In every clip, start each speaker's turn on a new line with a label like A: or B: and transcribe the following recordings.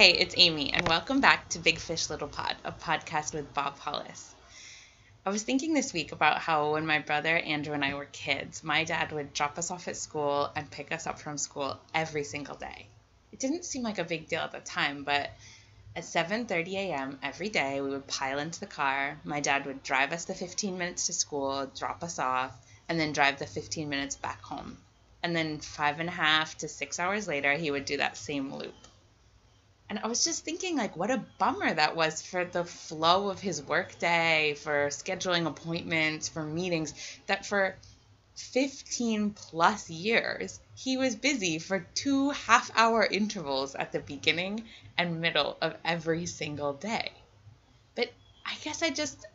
A: Hey, it's Amy, and welcome back to Big Fish Little Pod, a podcast with Bob Hollis. I was thinking this week about how when my brother Andrew and I were kids, my dad would drop us off at school and pick us up from school every single day. It didn't seem like a big deal at the time, but at 7:30 a.m. every day, we would pile into the car. My dad would drive us the 15 minutes to school, drop us off, and then drive the 15 minutes back home. And then five and a half to six hours later, he would do that same loop. And I was just thinking, like, what a bummer that was for the flow of his workday, for scheduling appointments, for meetings, that for 15 plus years, he was busy for two half hour intervals at the beginning and middle of every single day. But I guess I just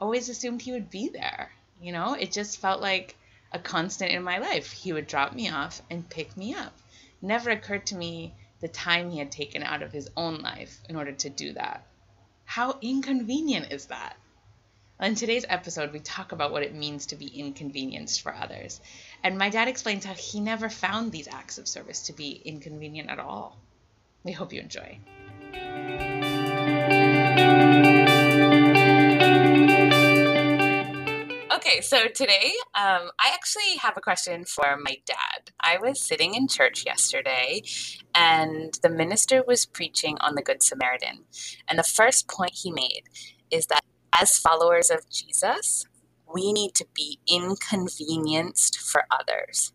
A: always assumed he would be there. You know, it just felt like a constant in my life. He would drop me off and pick me up. Never occurred to me the time he had taken out of his own life in order to do that. How inconvenient is that? In today's episode, we talk about what it means to be inconvenienced for others. And my dad explains how he never found these acts of service to be inconvenient at all. We hope you enjoy. Okay, so today um, I actually have a question for my dad. I was sitting in church yesterday and the minister was preaching on the Good Samaritan. And the first point he made is that as followers of Jesus, we need to be inconvenienced for others.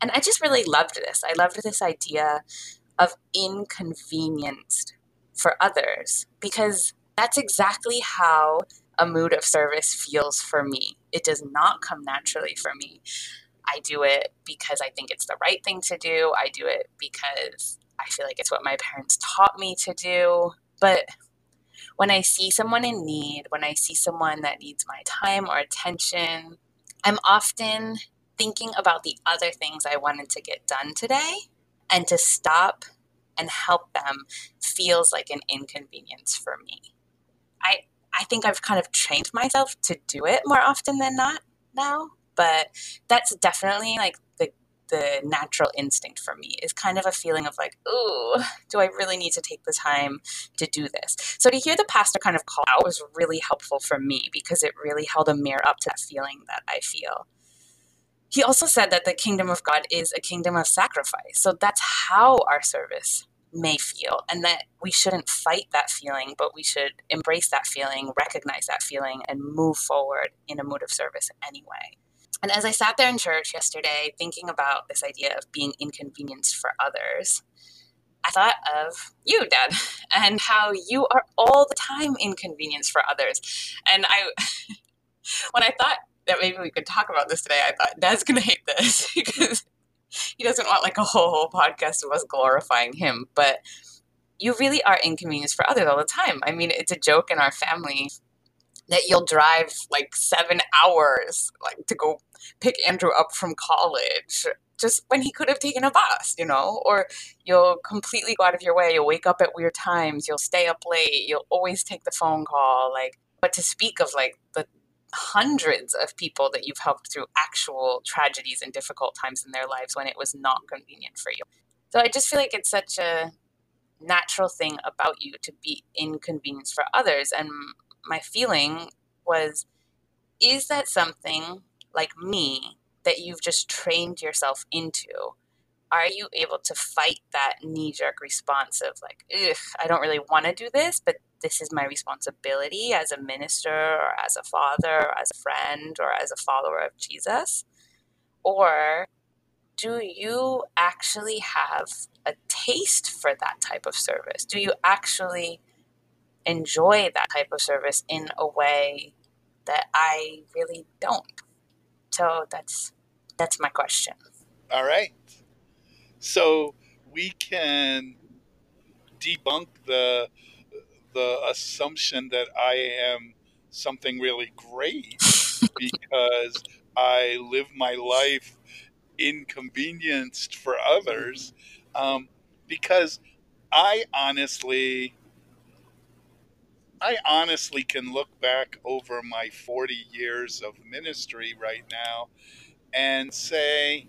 A: And I just really loved this. I loved this idea of inconvenienced for others because that's exactly how a mood of service feels for me. It does not come naturally for me. I do it because I think it's the right thing to do. I do it because I feel like it's what my parents taught me to do. But when I see someone in need, when I see someone that needs my time or attention, I'm often thinking about the other things I wanted to get done today. And to stop and help them feels like an inconvenience for me. I I think I've kind of trained myself to do it more often than not now, but that's definitely like the the natural instinct for me is kind of a feeling of like, oh, do I really need to take the time to do this? So to hear the pastor kind of call out was really helpful for me because it really held a mirror up to that feeling that I feel. He also said that the kingdom of God is a kingdom of sacrifice. So that's how our service may feel, and that we shouldn't fight that feeling, but we should embrace that feeling, recognize that feeling, and move forward in a mood of service anyway. And as I sat there in church yesterday thinking about this idea of being inconvenienced for others, I thought of you, Dad, and how you are all the time inconvenienced for others. And I, when I thought that maybe we could talk about this today, I thought Dad's gonna hate this because he doesn't want like a whole, whole podcast of us glorifying him. But you really are inconvenienced for others all the time. I mean, it's a joke in our family that you'll drive like seven hours like to go pick Andrew up from college just when he could have taken a bus, you know, or you'll completely go out of your way. You'll wake up at weird times. You'll stay up late. You'll always take the phone call. Like, but to speak of like the hundreds of people that you've helped through actual tragedies and difficult times in their lives when it was not convenient for you. So I just feel like it's such a natural thing about you to be inconvenienced for others. And my feeling was, is that something like me that you've just trained yourself into? Are you able to fight that knee jerk response of like, ugh, I don't really want to do this, but this is my responsibility as a minister or as a father or as a friend or as a follower of Jesus? Or do you actually have a taste for that type of service? Do you actually enjoy that type of service in a way that I really don't? So that's that's my question.
B: All right. So we can debunk the the assumption that I am something really great because I live my life inconvenienced for others. Um, because I honestly, I honestly can look back over my 40 years of ministry right now and say,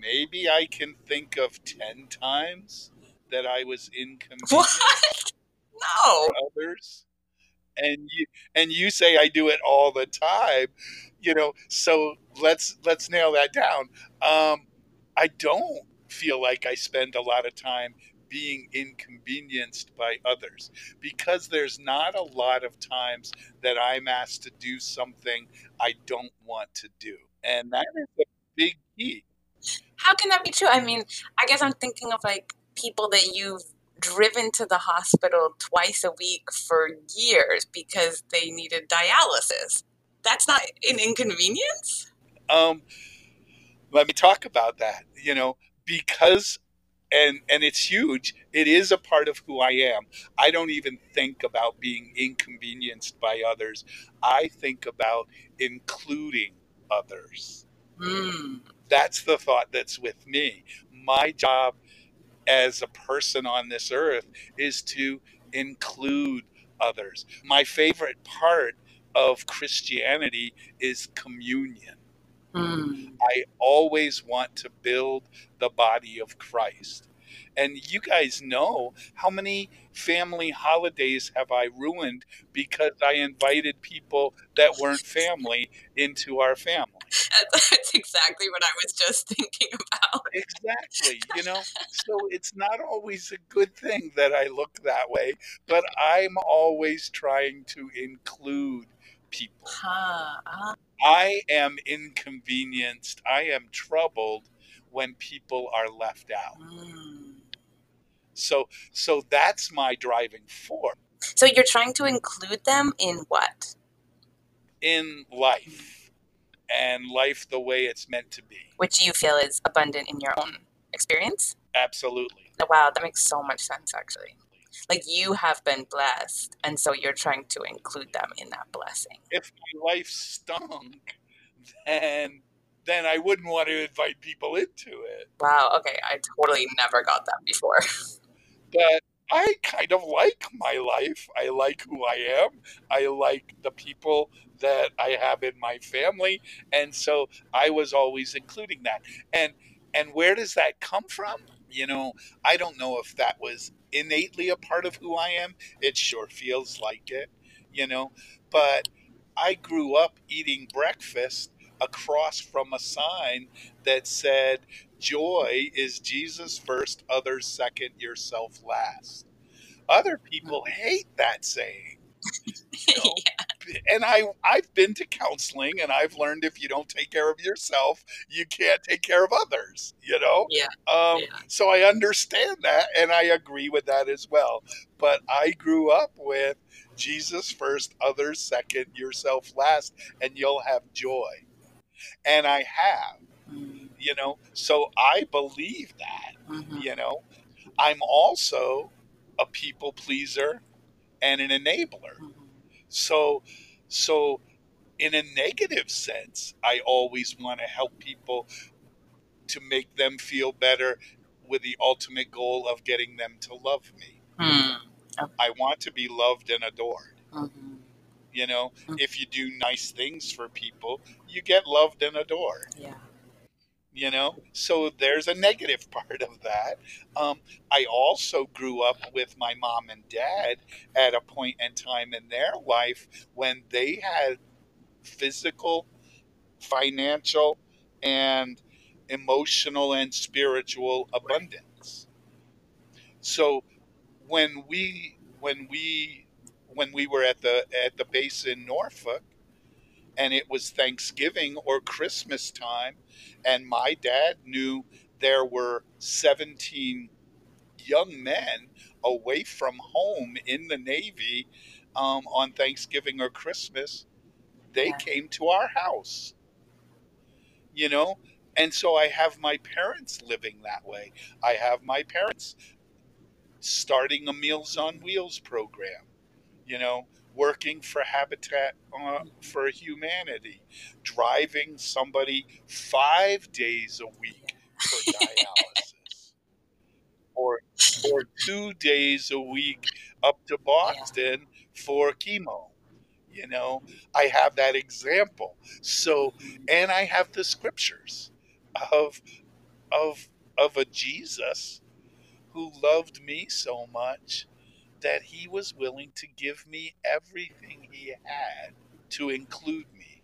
B: maybe I can think of 10 times that I was inconvenient
A: What? No.
B: others and you and you say I do it all the time you know so let's let's nail that down um, I don't feel like I spend a lot of time being inconvenienced by others because there's not a lot of times that I'm asked to do something I don't want to do and that is a big key
A: How can that be true? I mean, I guess I'm thinking of like people that you've driven to the hospital twice a week for years because they needed dialysis. That's not an inconvenience?
B: um, let me talk about that you know because and and it's huge it is a part of who i am i don't even think about being inconvenienced by others i think about including others
A: Hmm.
B: that's the thought that's with me my job as a person on this earth is to include others my favorite part of christianity is communion
A: Hmm.
B: I always want to build the body of Christ. And you guys know how many family holidays have I ruined because I invited people that weren't family into our family.
A: That's exactly what I was just thinking about.
B: Exactly, you know? So it's not always a good thing that I look that way, but I'm always trying to include people.
A: Huh. Ah.
B: I am inconvenienced, I am troubled when people are left out.
A: Hmm.
B: So so that's my driving force
A: So you're trying to include them in what?
B: in life and life the way it's meant to be.
A: Which you feel is abundant in your own experience?
B: Absolutely.
A: Oh, Wow, that makes so much sense actually. Like you have been blessed, and so you're trying to include them in that blessing.
B: If my life stunk, then then I wouldn't want to invite people into it.
A: Wow, okay, I totally never got that before.
B: But I kind of like my life. I like who I am. I like the people that I have in my family, and so I was always including that. And and where does that come from? You know, I don't know if that was innately a part of who I am. It sure feels like it, you know. But I grew up eating breakfast across from a sign that said, Joy is Jesus first, others second, yourself last. Other people hate that saying. know, and I I've been to counseling and I've learned if you don't take care of yourself, you can't take care of others, you know?
A: Yeah.
B: Um,
A: Yeah.
B: so I understand that and I agree with that as well. But I grew up with Jesus first, others second, yourself last, and you'll have joy. And I have,
A: Mm,
B: you know. So I believe that,
A: mhm.
B: you know. I'm also a people pleaser and an enabler.
A: Mhm.
B: So, so in a negative sense, I always want to help people to make them feel better with the ultimate goal of getting them to love me.
A: Hmm.
B: I want to be loved and adored.
A: Mhm.
B: You know,
A: Mm.
B: if you do nice things for people, you get loved and adored.
A: Yeah.
B: You know, so there's a negative part of that. Um, I also grew up with my mom and dad at a point in time in their life when they had physical, financial, and emotional and spiritual abundance. So when we when we when we were at the at the base in Norfolk and it was Thanksgiving or Christmas time and my dad knew there were 17 young men away from home in the Navy um, on Thanksgiving or Christmas, they
A: Yeah.
B: came to our house. You know? And so I have my parents living that way. I have my parents starting a Meals on Wheels program, you know, working for Habitat uh, for Humanity, driving somebody five days a week for dialysis, or or two days a week up to Boston for chemo. You know, I have that example. So, and I have the scriptures of of of a Jesus who loved me so much that he was willing to give me everything he had to include me.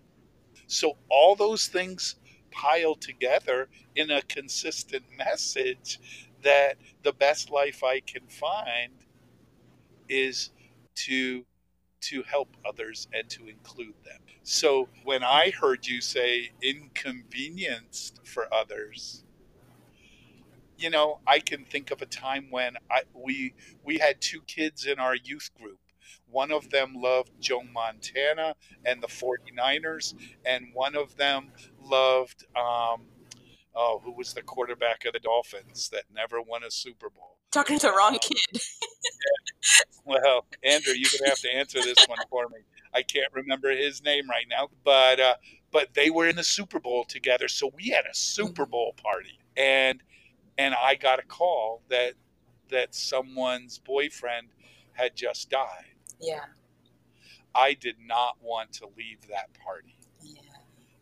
B: So all those things piled together in a consistent message that the best life I can find is to to help others and to include them. So when I heard you say inconvenienced for others, you know, I can think of a time when I we we had two kids in our youth group. One of them loved Joe Montana and the 49ers, and one of them loved um, oh, who was the quarterback of the Dolphins that never won a Super Bowl?
A: Talking to the wrong kid.
B: well, Andrew, you're gonna have to answer this one for me. I can't remember his name right now, but uh, but they were in the Super Bowl together, so we had a Super mm-hmm. Bowl party, and and I got a call that that someone's boyfriend had just died.
A: Yeah.
B: I did not want to leave that party.
A: Yeah.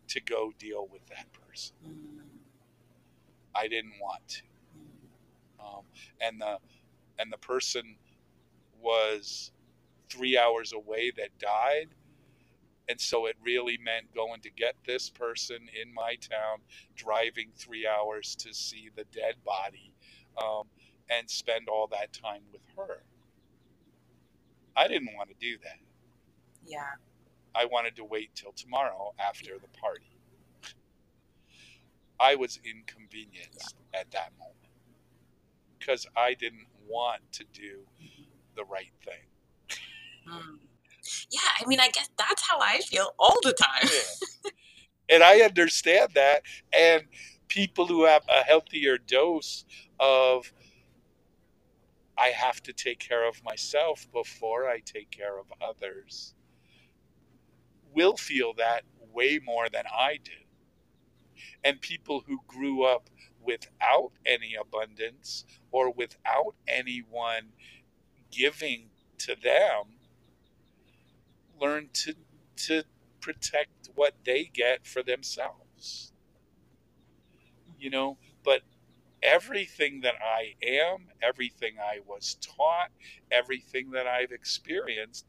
B: To go deal with that person. Mm. I didn't want to. Mm. Um, and the and the person was three hours away that died. And so it really meant going to get this person in my town, driving three hours to see the dead body, um, and spend all that time with her. I didn't want to do that.
A: Yeah.
B: I wanted to wait till tomorrow after the party. I was inconvenienced yeah. at that moment because I didn't want to do mm-hmm. the right thing.
A: Mm. Yeah, I mean, I guess that's how I feel all the time.
B: yeah. And I understand that. And people who have a healthier dose of, I have to take care of myself before I take care of others, will feel that way more than I do. And people who grew up without any abundance or without anyone giving to them learn to to protect what they get for themselves. You know, but everything that I am, everything I was taught, everything that I've experienced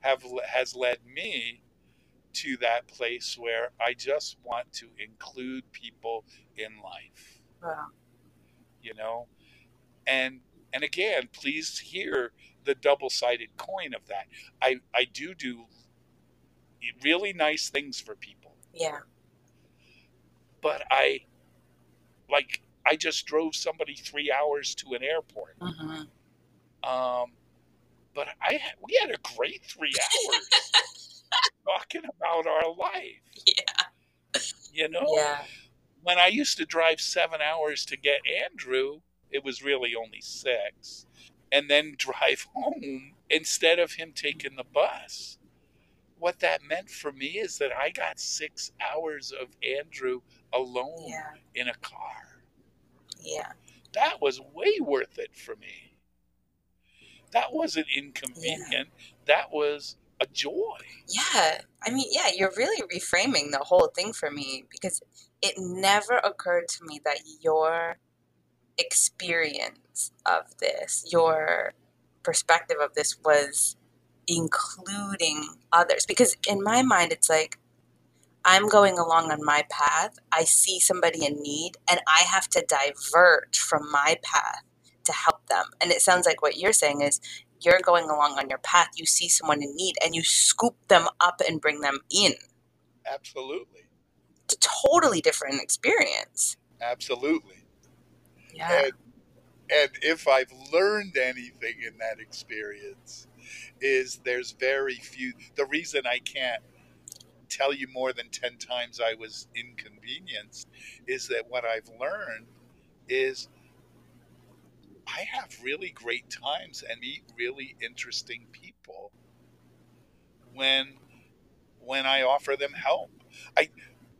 B: have has led me to that place where I just want to include people in life.
A: Wow.
B: You know, and and again, please hear the double-sided coin of that. I I do do really nice things for people.
A: Yeah.
B: But I like I just drove somebody 3 hours to an airport.
A: Mm-hmm.
B: Um but I we had a great 3 hours talking about our life.
A: Yeah.
B: You know?
A: Yeah.
B: When I used to drive 7 hours to get Andrew, it was really only 6 and then drive home instead of him taking the bus. What that meant for me is that I got six hours of Andrew alone
A: yeah.
B: in a car.
A: Yeah.
B: That was way worth it for me. That wasn't inconvenient. Yeah. That was a joy.
A: Yeah. I mean, yeah, you're really reframing the whole thing for me because it never occurred to me that your experience of this, your perspective of this was including others. Because in my mind, it's like I'm going along on my path, I see somebody in need, and I have to divert from my path to help them. And it sounds like what you're saying is you're going along on your path, you see someone in need, and you scoop them up and bring them in.
B: Absolutely.
A: It's a totally different experience.
B: Absolutely.
A: Yeah.
B: And, and if I've learned anything in that experience, is there's very few. The reason I can't tell you more than 10 times I was inconvenienced is that what I've learned is I have really great times and meet really interesting people when when I offer them help. I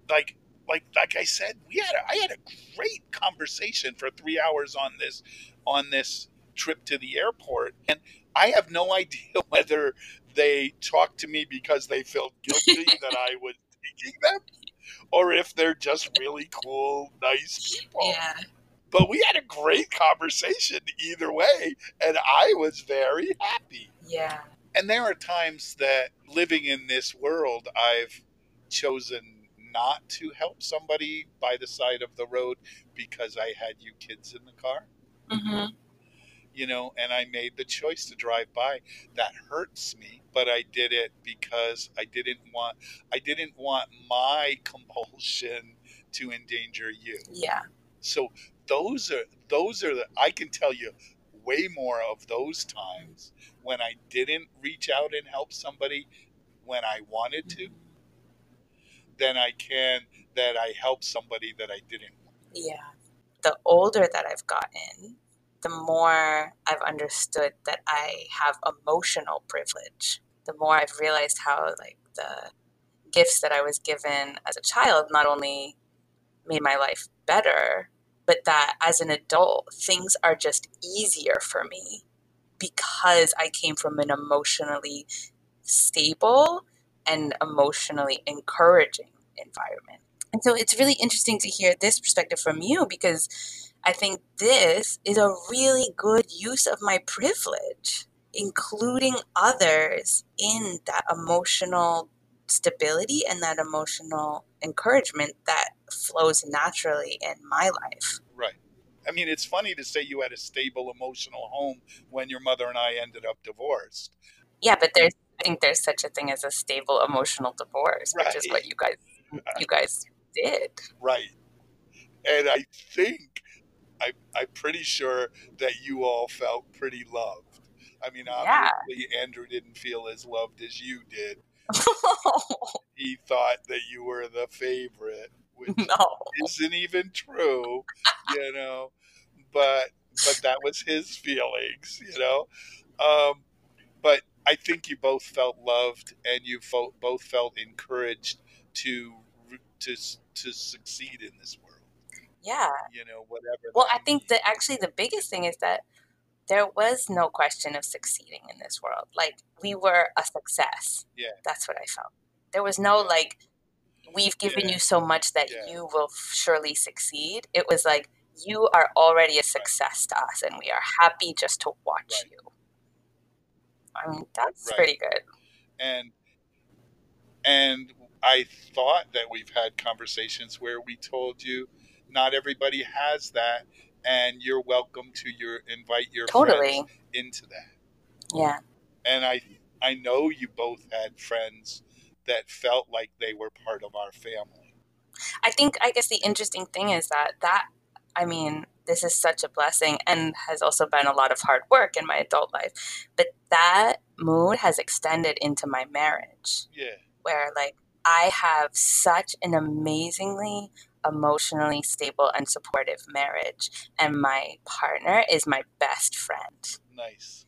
B: like like like I said, we had a, I had a great conversation for three hours on this on this trip to the airport, and I have no idea whether they talked to me because they felt guilty that I was taking them, or if they're just really cool, nice people.
A: Yeah.
B: but we had a great conversation either way, and I was very happy.
A: Yeah.
B: And there are times that living in this world, I've chosen not to help somebody by the side of the road because I had you kids in the car.
A: Mm-hmm.
B: You know, and I made the choice to drive by. That hurts me, but I did it because I didn't want I didn't want my compulsion to endanger you.
A: Yeah.
B: So those are those are the I can tell you way more of those times when I didn't reach out and help somebody when I wanted to than I can that I help somebody that I didn't.
A: Yeah. The older that I've gotten, the more I've understood that I have emotional privilege. The more I've realized how like the gifts that I was given as a child not only made my life better, but that as an adult, things are just easier for me because I came from an emotionally stable and emotionally encouraging environment. And so it's really interesting to hear this perspective from you because I think this is a really good use of my privilege, including others in that emotional stability and that emotional encouragement that flows naturally in my life.
B: Right. I mean, it's funny to say you had a stable emotional home when your mother and I ended up divorced.
A: Yeah, but there's think there's such a thing as a stable emotional divorce,
B: right.
A: which is what you guys you guys did.
B: Right. And I think I I'm pretty sure that you all felt pretty loved. I mean, obviously yeah. Andrew didn't feel as loved as you did. he thought that you were the favorite, which
A: no.
B: isn't even true, you know. But but that was his feelings, you know. Um, but I think you both felt loved, and you both felt encouraged to to to succeed in this world.
A: Yeah.
B: You know, whatever.
A: Well, I think that actually the biggest thing is that there was no question of succeeding in this world. Like we mm. were a success.
B: Yeah.
A: That's what I felt. There was no like we've given yeah. you so much that yeah. you will surely succeed. It was like you are already a success right. to us and we are happy just to watch right. you. I mean, that's right. pretty good.
B: And and I thought that we've had conversations where we told you not everybody has that and you're welcome to your invite your totally. friends into that.
A: Yeah.
B: And I I know you both had friends that felt like they were part of our family.
A: I think I guess the interesting thing is that that I mean, this is such a blessing and has also been a lot of hard work in my adult life. But that mood has extended into my marriage.
B: Yeah.
A: Where like I have such an amazingly emotionally stable and supportive marriage and my partner is my best friend.
B: Nice.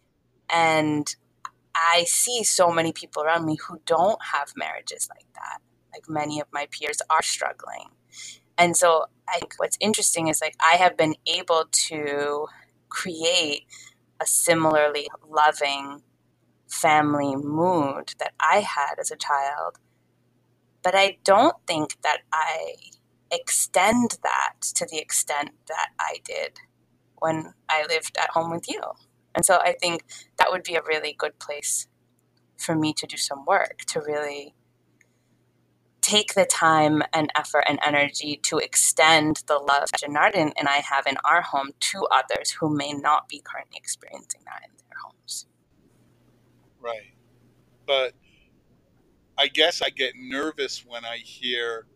A: And I see so many people around me who don't have marriages like that. Like many of my peers are struggling. And so I what's interesting is like I have been able to create a similarly loving family mood that I had as a child. But I don't think that I extend that to the extent that I did when I lived at home with you. And so I think that would be a really good place for me to do some work to really take the time and effort and energy to extend the love that Janardin and I have in our home to others who may not be currently experiencing that in their homes.
B: Right. But I guess I get nervous when I hear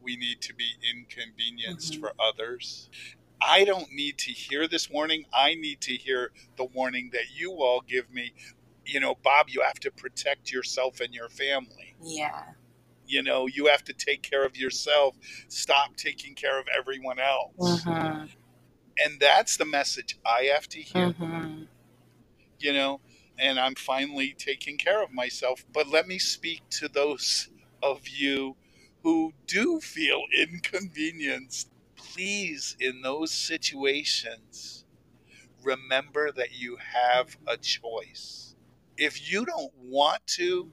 B: we need to be inconvenienced mm-hmm. for others. I don't need to hear this warning. I need to hear the warning that you all give me. You know, Bob, you have to protect yourself and your family.
A: Yeah.
B: You know, you have to take care of yourself. Stop taking care of everyone else.
A: Mm-hmm.
B: And that's the message I have to hear.
A: Mm-hmm.
B: You know, and I'm finally taking care of myself. But let me speak to those of you who do feel inconvenienced. Please, in those situations, remember that you have a choice. If you don't want to,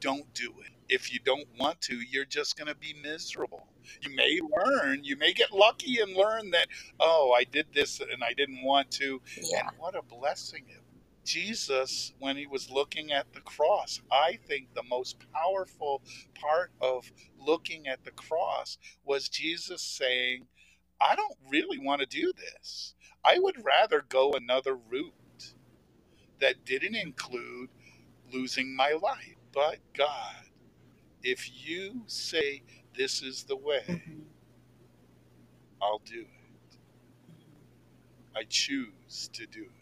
B: don't do it. If you don't want to, you're just going to be miserable. You may learn, you may get lucky and learn that, oh, I did this and I didn't want to.
A: Yeah.
B: And what a blessing it Jesus, when he was looking at the cross, I think the most powerful part of looking at the cross was Jesus saying, I don't really want to do this. I would rather go another route that didn't include losing my life. But God, if you say this is the way,
A: Mhm.
B: I'll do it. I choose to do it.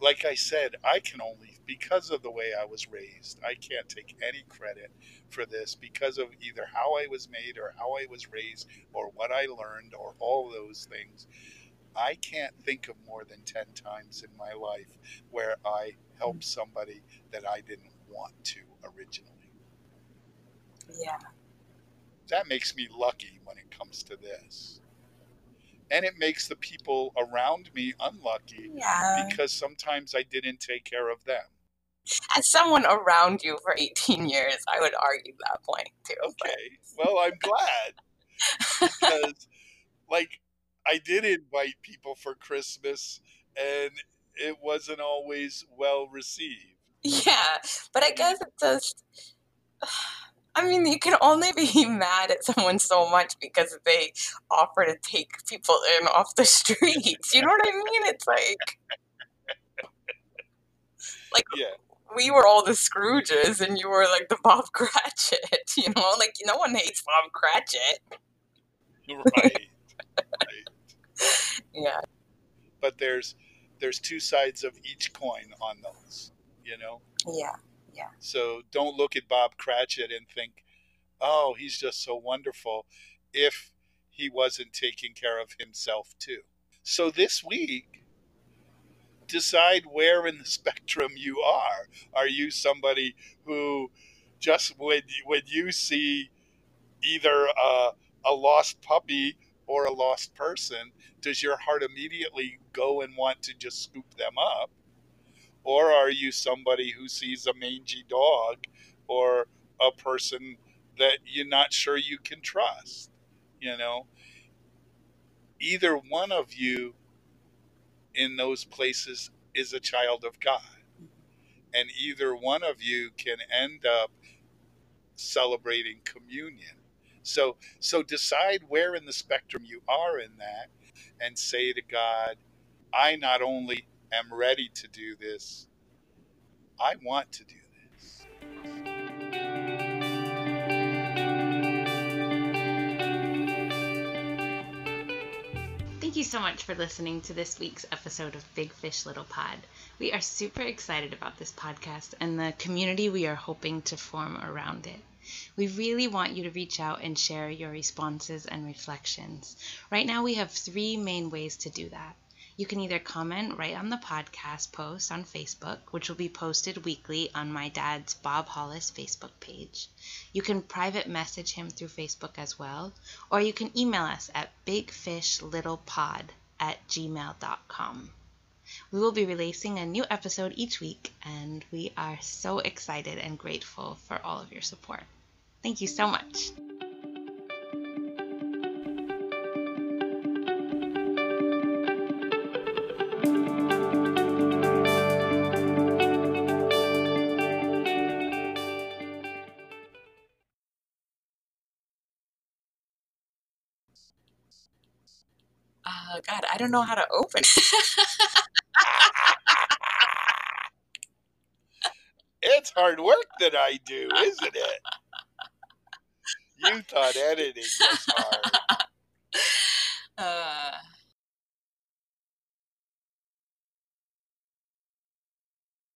B: Like I said, I can only, because of the way I was raised, I can't take any credit for this because of either how I was made or how I was raised or what I learned or all those things. I can't think of more than 10 times in my life where I helped somebody that I didn't want to originally.
A: Yeah.
B: that makes me lucky when it comes to this. And it makes the people around me unlucky
A: Yeah.
B: because sometimes I didn't take care of them.
A: As someone around you for 18 years, I would argue that point too. but-
B: Okay, well, I'm glad because, like, I did invite people for Christmas and it wasn't always well received.
A: Yeah, but I guess it just. I mean, you can only be mad at someone so much because they offer to take people in off the streets. You know what I mean? It's like. Like,
B: Yeah,
A: we were all the Scrooges and you were like the Bob Cratchit, you know? Like, no one hates Bob Cratchit.
B: right. right.
A: Yeah.
B: But there's there's two sides of each coin on those, you know.
A: Yeah.
B: So don't look at Bob Cratchit and think, oh, he's just so wonderful if he wasn't taking care of himself too. So this week, decide where in the spectrum you are. Are you somebody who just when, when you see either a, a lost puppy or a lost person, does your heart immediately go and want to just scoop them up? Or are you somebody who sees a mangy dog or a person that you're not sure you can trust? You know, either one of you in those places is a child of God. And either one of you can end up celebrating communion. So so decide where in the spectrum you are in that and say to God, I not only am ready to do this, I want to do this.
C: Thank you so much for listening to this week's episode of Big Fish Little Pod. We are super excited about this podcast and the community we are hoping to form around it. We really want you to reach out and share your responses and reflections. Right now, we have three main ways to do that. You can either comment right on the podcast post on Facebook, which will be posted weekly on my dad's Bob Hollis Facebook page. You can private message him through Facebook as well, or you can email us at bigfishlittlepod at gmail.com. We will be releasing a new episode each week, and we are so excited and grateful for all of your support. Thank you so much.
A: I don't know how to open. it.
B: It's hard work that I do, isn't it? You thought editing was hard.